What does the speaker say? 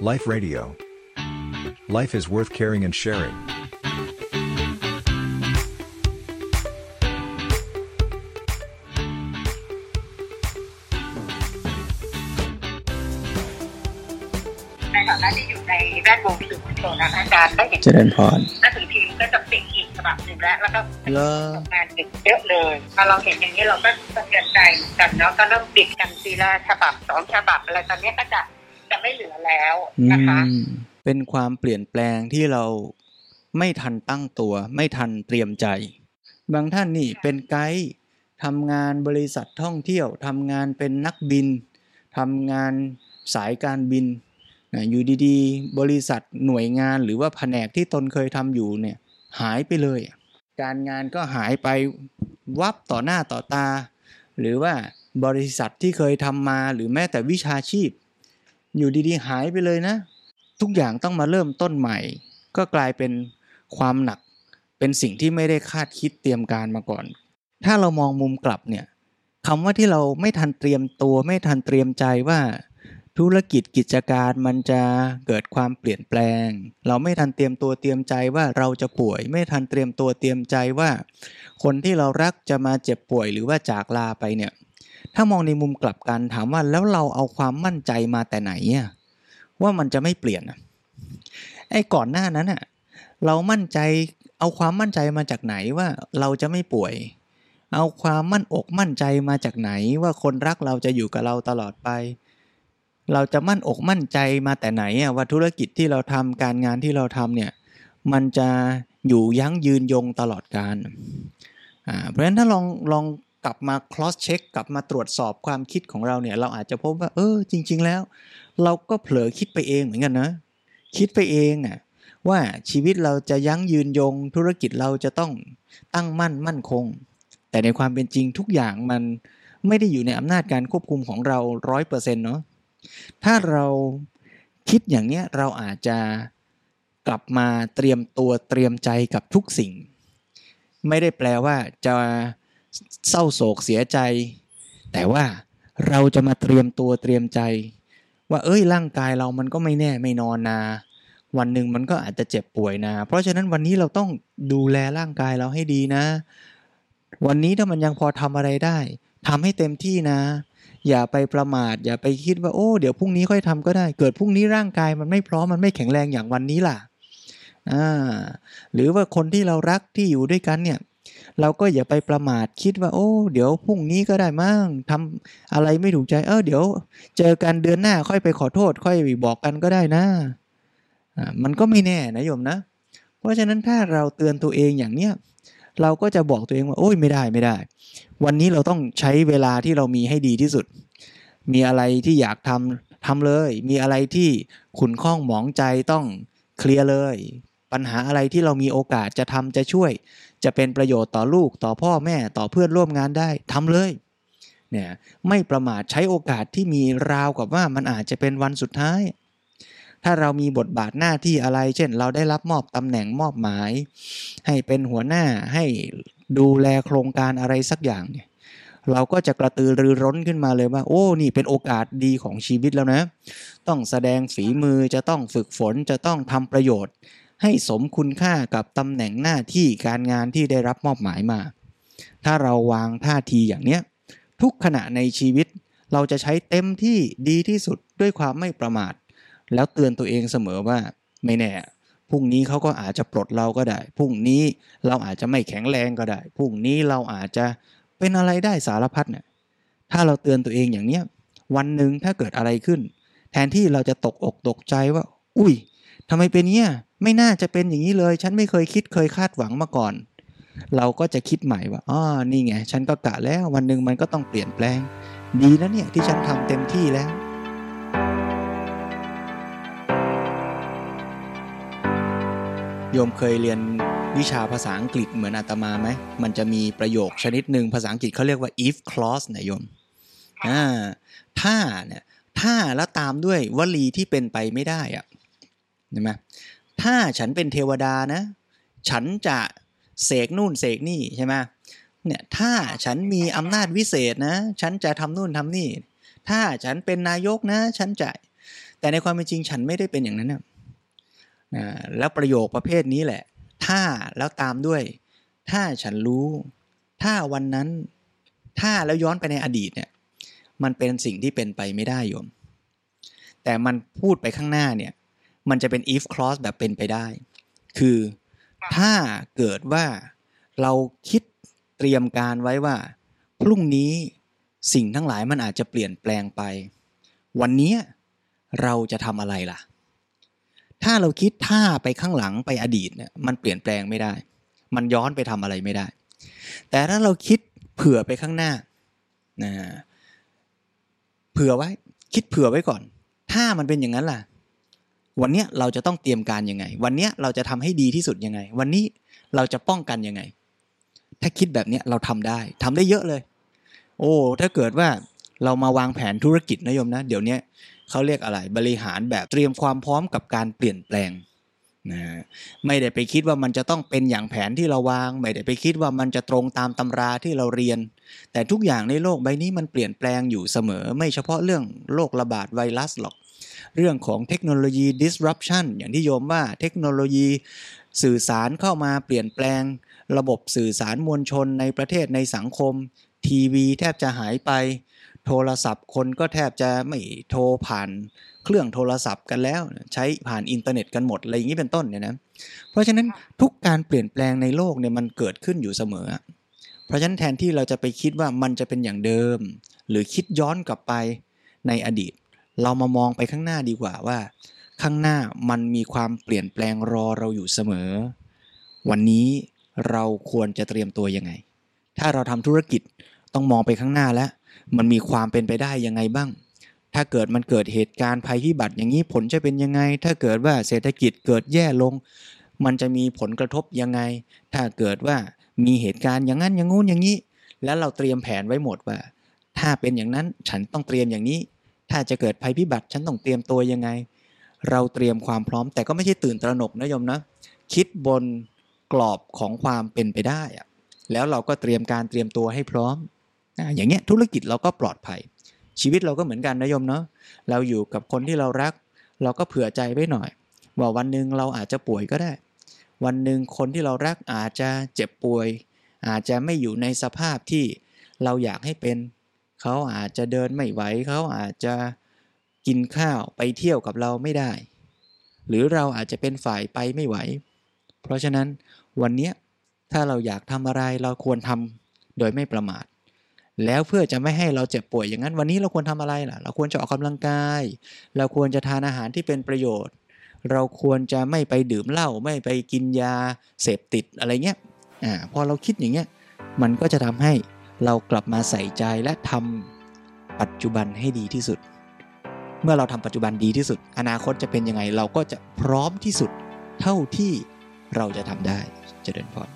Life Radio. Life is worth caring and sharing. ในฐานะที่อยู่ในแวดวงสื่อมวลชนนะคะอาจารย์ได้เห็นเจริญพรหนังสือพิมพ์ก็จะเป็นอีกฉบับหนึ่งแล้วแล้วก็เหรองานดึกเยอะเลยพอเราเห็นอย่างนี้เราก็สะเทือนใจเหมือนกันเนาะก็เริ่มปิดกันทีละฉบับสองฉบับอะไรตอนนี้ก็จะจะ ไม่เหลือแล้วนะคะเป็นความเปลี่ยนแปลงที่เราไม่ทันตั้งตัว ไม่ทันเตรียมใจ บางท่านนี่เป็นไกด์ทำงานบริษัทท่องเที่ยวทำงานเป็นนักบินทำงานสายการบินนะอยู่ดีๆ บริษัทหน่วยงานหรือว่าแผนกที่ตนเคยทำอยู่เนี่ยหายไปเลย การงานก็หายไปวับต่อหน้าต่อตา หรือว่าบริษัทที่เคยทำมาหรือแม้แต่วิชาชีพ อยู่ดีๆหายไปเลยนะ ทุกอย่างต้องมาเริ่มต้นใหม่ ก็กลายเป็นความหนัก เป็นสิ่งที่ไม่ได้คาดคิดเตรียมการมาก่อน ถ้าเรามองมุมกลับเนี่ยคำว่าที่เราไม่ทันเตรียมตัว ไม่ทันเตรียมใจว่า ธุรกิจกิจการมันจะเกิดความเปลี่ยนแปลง เราไม่ทันเตรียมตัวเตรียมใจว่าเราจะป่วย ไม่ทันเตรียมตัวเตรียมใจว่า คนที่เรารักจะมาเจ็บป่วยหรือว่าจากลาไปเนี่ย ถ้ามองในมุมกลับกันถามว่าแล้วเราเอาความมั่นใจมาแต่ไหนว่ามันจะไม่เปลี่ยนไอ้ก่อนหน้านั้นอะเรามั่นใจเอาความมั่นใจมาจากไหนว่าเราจะไม่ป่วย เอาความมั่นอกมั่นใจมาจากไหนว่าคนรักเราจะอยู่กับเราตลอดไป เราจะมั่นอกมั่นใจมาแต่ไหนอะว่าธุรกิจที่เราทำการงานที่เราทำเนี่ยมันจะอยู่ยั้งยืนยงตลอดการอ่าเพราะฉะนั้นถ้าลองลอง กลับมา cross check กลับมาตรวจสอบความคิดของเราเนี่ย เราอาจจะพบว่า เออ จริง ๆ แล้ว เราก็เผลอคิดไปเองเหมือนกันนะ คิดไปเองอะว่าชีวิตเราจะยั้งยืนยง ธุรกิจเราจะต้องตั้งมั่นมั่นคง แต่ในความเป็นจริงทุกอย่างมันไม่ได้อยู่ในอำนาจการควบคุมของเราร้อยเปอร์เซ็นต์เนาะถ้าเราคิดอย่างเนี้ยเราอาจจะกลับมาเตรียมตัวเตรียมใจกับทุกสิ่ง ไม่ได้แปลว่าจะ เศร้าโศกเสียใจ แต่ว่าเราจะมาเตรียมตัวเตรียมใจ ว่าเอ้ยร่างกายเรามันก็ไม่แน่ไม่นอนนา วันหนึ่งมันก็อาจจะเจ็บป่วยนะ เพราะฉะนั้นวันนี้เราต้องดูแลร่างกายเราให้ดีนะ วันนี้ถ้ามันยังพอทำอะไรได้ทำให้เต็มที่นะ อย่าไปประมาท อย่าไปคิดว่าโอ้เดี๋ยวพรุ่งนี้ค่อยทำก็ได้ เกิดพรุ่งนี้ร่างกายมันไม่พร้อมมันไม่แข็งแรงอย่างวันนี้ล่ะอ่าหรือว่าคนที่เรารักที่อยู่ด้วยกันเนี่ย เราก็อย่าไปประมาทคิดว่า โอ้ เดี๋ยวพรุ่งนี้ก็ได้มั้งทำอะไรไม่ถูกใจ เออเดี๋ยว เจอกันเดือนหน้าค่อยไปขอโทษ ค่อยบอกกันก็ได้นะอ่ามันก็ไม่แน่นะโยมนะ เพราะฉะนั้นถ้าเราเตือนตัวเองอย่างเนี้ยเราก็จะบอกตัวเองว่าโอ้ยไม่ได้ไม่ได้ วันนี้เราต้องใช้เวลาที่เรามีให้ดีที่สุด มีอะไรที่อยากทำทำเลย มีอะไรที่ขุนข้องหมองใจต้องเคลียร์เลย ปัญหาอะไรที่เรามีโอกาสจะทำจะช่วย จะเป็นประโยชน์ต่อลูกต่อพ่อแม่ต่อเพื่อนร่วมงานได้ทำเลยเนี่ยไม่ประมาทใช้โอกาสที่มีราวกับว่ามันอาจจะเป็นวันสุดท้าย ถ้าเรามีบทบาทหน้าที่อะไร เช่น เราได้รับมอบตำแหน่งมอบหมาย ให้เป็นหัวหน้าให้ดูแลโครงการอะไรสักอย่างเนี่ยเราก็จะกระตือรือร้นขึ้นมาเลยว่า โอ้ นี่เป็นโอกาสดีของชีวิตแล้วนะ ต้องแสดงฝีมือจะต้องฝึกฝนจะต้องทำประโยชน์ ให้สมคุณค่ากับตำแหน่งหน้าที่การงานที่ได้รับมอบหมายมา ถ้าเราวางท่าทีอย่างเนี้ยทุกขณะในชีวิตเราจะใช้เต็มที่ดีที่สุดด้วยความไม่ประมาท แล้วเตือนตัวเองเสมอว่าไม่แน่พรุ่งนี้เขาก็อาจจะปลดเราก็ได้พรุ่งนี้เราอาจจะไม่แข็งแรงก็ได้พรุ่งนี้เราอาจจะเป็นอะไรได้สารพัดเนี่ยถ้าเราเตือนตัวเองอย่างเนี้ยวันหนึ่งถ้าเกิดอะไรขึ้น แทนที่เราจะตกอกตกใจว่า อุ้ย ทำไมเป็นเนี้ยไม่น่าจะเป็นอย่างนี้เลย ฉันไม่เคยคิดเคยคาดหวังมาก่อน เราก็จะคิดใหม่ว่าอ๋อนี่ไง ฉันก็กะแล้ววันหนึ่งมันก็ต้องเปลี่ยนแปลง ดีนะเนี่ยที่ฉันทำเต็มที่แล้วโยมเคยเรียนวิชาภาษาอังกฤษเหมือนอาตมาไหม มันจะมีประโยคชนิดหนึ่งภาษาอังกฤษเขาเรียกว่า if clause นะโยม อ่า ถ้าเนี่ย ถ้าแล้วตามด้วยวลีที่เป็นไปไม่ได้อะ ห็นไหมถ้าฉันเป็นเทวดานะ ฉันจะเสกนู่นเสกนี่ใช่ไหมเนี่ยถ้าฉันมีอำนาจวิเศษนะ ฉันจะทำนู่นทำนี่ ถ้าฉันเป็นนายกนะ ฉันจะแต่ในความเป็นจริงฉันไม่ได้เป็นอย่างนั้นนะแล้วประโยคประเภทนี้แหละ ถ้าแล้วตามด้วย ถ้าฉันรู้ ถ้าวันนั้น ถ้าแล้วย้อนไปในอดีตเนี่ย มันเป็นสิ่งที่เป็นไปไม่ได้โยม แต่มันพูดไปข้างหน้าเนี่ย มันจะเป็น if clause แบบเป็นไปได้ คือถ้าเกิดว่าเราคิดเตรียมการไว้ว่า พรุ่งนี้สิ่งทั้งหลายมันอาจจะเปลี่ยนแปลงไป วันนี้เราจะทำอะไรล่ะ ถ้าเราคิดท่าไปข้างหลังไปอดีตเนี่ยมันเปลี่ยนแปลงไม่ได้ มันย้อนไปทำอะไรไม่ได้ แต่ถ้าเราคิดเผื่อไปข้างหน้านะเผื่อไว้ คิดเผื่อไว้ก่อน ถ้ามันเป็นอย่างนั้นล่ะ วันเนี้ยเราจะต้องเตรียมการยังไง วันเนี้ยเราจะทำให้ดีที่สุดยังไง วันนี้เราจะป้องกันยังไง ถ้าคิดแบบเนี้ยเราทำได้ทำได้เยอะเลย โอ้ถ้าเกิดว่าเรามาวางแผนธุรกิจนะโยมนะ เดี๋ยวนี้เขาเรียกอะไรบริหารแบบเตรียมความพร้อมกับการเปลี่ยนแปลง นะไม่ได้ไปคิดว่ามันจะต้องเป็นอย่างแผนที่เราวาง ไม่ได้ไปคิดว่ามันจะตรงตามตำราที่เราเรียน แต่ทุกอย่างในโลกใบนี้มันเปลี่ยนแปลงอยู่เสมอ ไม่เฉพาะเรื่องโรคระบาดไวรัสหรอก เรื่องของเทคโนโลยี disruption อย่างที่โยมว่าเทคโนโลยีสื่อสารเข้ามาเปลี่ยนแปลง ระบบสื่อสารมวลชนในประเทศในสังคม ทีวีแทบจะหายไป โทรศัพท์คนก็แทบจะไม่โทรผ่านเครื่องโทรศัพท์กันแล้ว ใช้ผ่านอินเทอร์เน็ตกันหมดอะไรอย่างนี้เป็นต้นเนี่ยนะเพราะฉะนั้นทุกการเปลี่ยนแปลงในโลกเนี่ยมันเกิดขึ้นอยู่เสมอ เพราะฉะนั้นแทนที่เราจะไปคิดว่ามันจะเป็นอย่างเดิม หรือคิดย้อนกลับไปในอดีต เรามามองไปข้างหน้าดีกว่าว่า ข้างหน้ามันมีความเปลี่ยนแปลงรอเราอยู่เสมอ วันนี้เราควรจะเตรียมตัวยังไง ถ้าเราทำธุรกิจต้องมองไปข้างหน้าแล้ว มันมีความเป็นไปได้ยังไงบ้าง ถ้าเกิดมันเกิดเหตุการณ์ภัยพิบัติอย่างนี้ผลจะเป็นยังไง ถ้าเกิดว่าเศรษฐกิจเกิดแย่ลง มันจะมีผลกระทบยังไง ถ้าเกิดว่ามีเหตุการณ์อย่างนั้นอย่างงู้นอย่างนี้ แล้วเราเตรียมแผนไว้หมดว่า ถ้าเป็นอย่างนั้นฉันต้องเตรียมอย่างนี้ ถ้าจะเกิดภัยพิบัติฉันต้องเตรียมตัวยังไง เราเตรียมความพร้อมแต่ก็ไม่ใช่ตื่นตระหนกนะโยมนะ คิดบนกรอบของความเป็นไปได้อะแล้วเราก็เตรียมการเตรียมตัวให้พร้อม นะอย่างเงี้ยธุรกิจเราก็ปลอดภัย ชีวิตเราก็เหมือนกันนะโยมเนาะเราอยู่กับคนที่เรารัก เราก็เผื่อใจไว้หน่อย ว่าวันหนึ่งเราอาจจะป่วยก็ได้ วันหนึ่งคนที่เรารักอาจจะเจ็บป่วย อาจจะไม่อยู่ในสภาพที่เราอยากให้เป็นเขาอาจจะเดินไม่ไหวเขาอาจจะกินข้าวไปเที่ยวกับเราไม่ได้ หรือเราอาจจะเป็นฝ่ายไปไม่ไหว เพราะฉะนั้นวันเนี้ยถ้าเราอยากทำอะไรเราควรทำโดยไม่ประมาท แล้วเพื่อจะไม่ให้เราเจ็บป่วยอย่างนั้น วันนี้เราควรทำอะไรล่ะ เราควรจะออกกำลังกาย เราควรจะทานอาหารที่เป็นประโยชน์ เราควรจะไม่ไปดื่มเหล้าไม่ไปกินยาเสพติดอะไรเงี้ยอ่าพอเราคิดอย่างเงี้ยมันก็จะทำให้เรากลับมาใส่ใจและทำปัจจุบันให้ดีที่สุด เมื่อเราทำปัจจุบันดีที่สุด อนาคตจะเป็นยังไงเราก็จะพร้อมที่สุดเท่าที่เราจะทำได้เจริญพร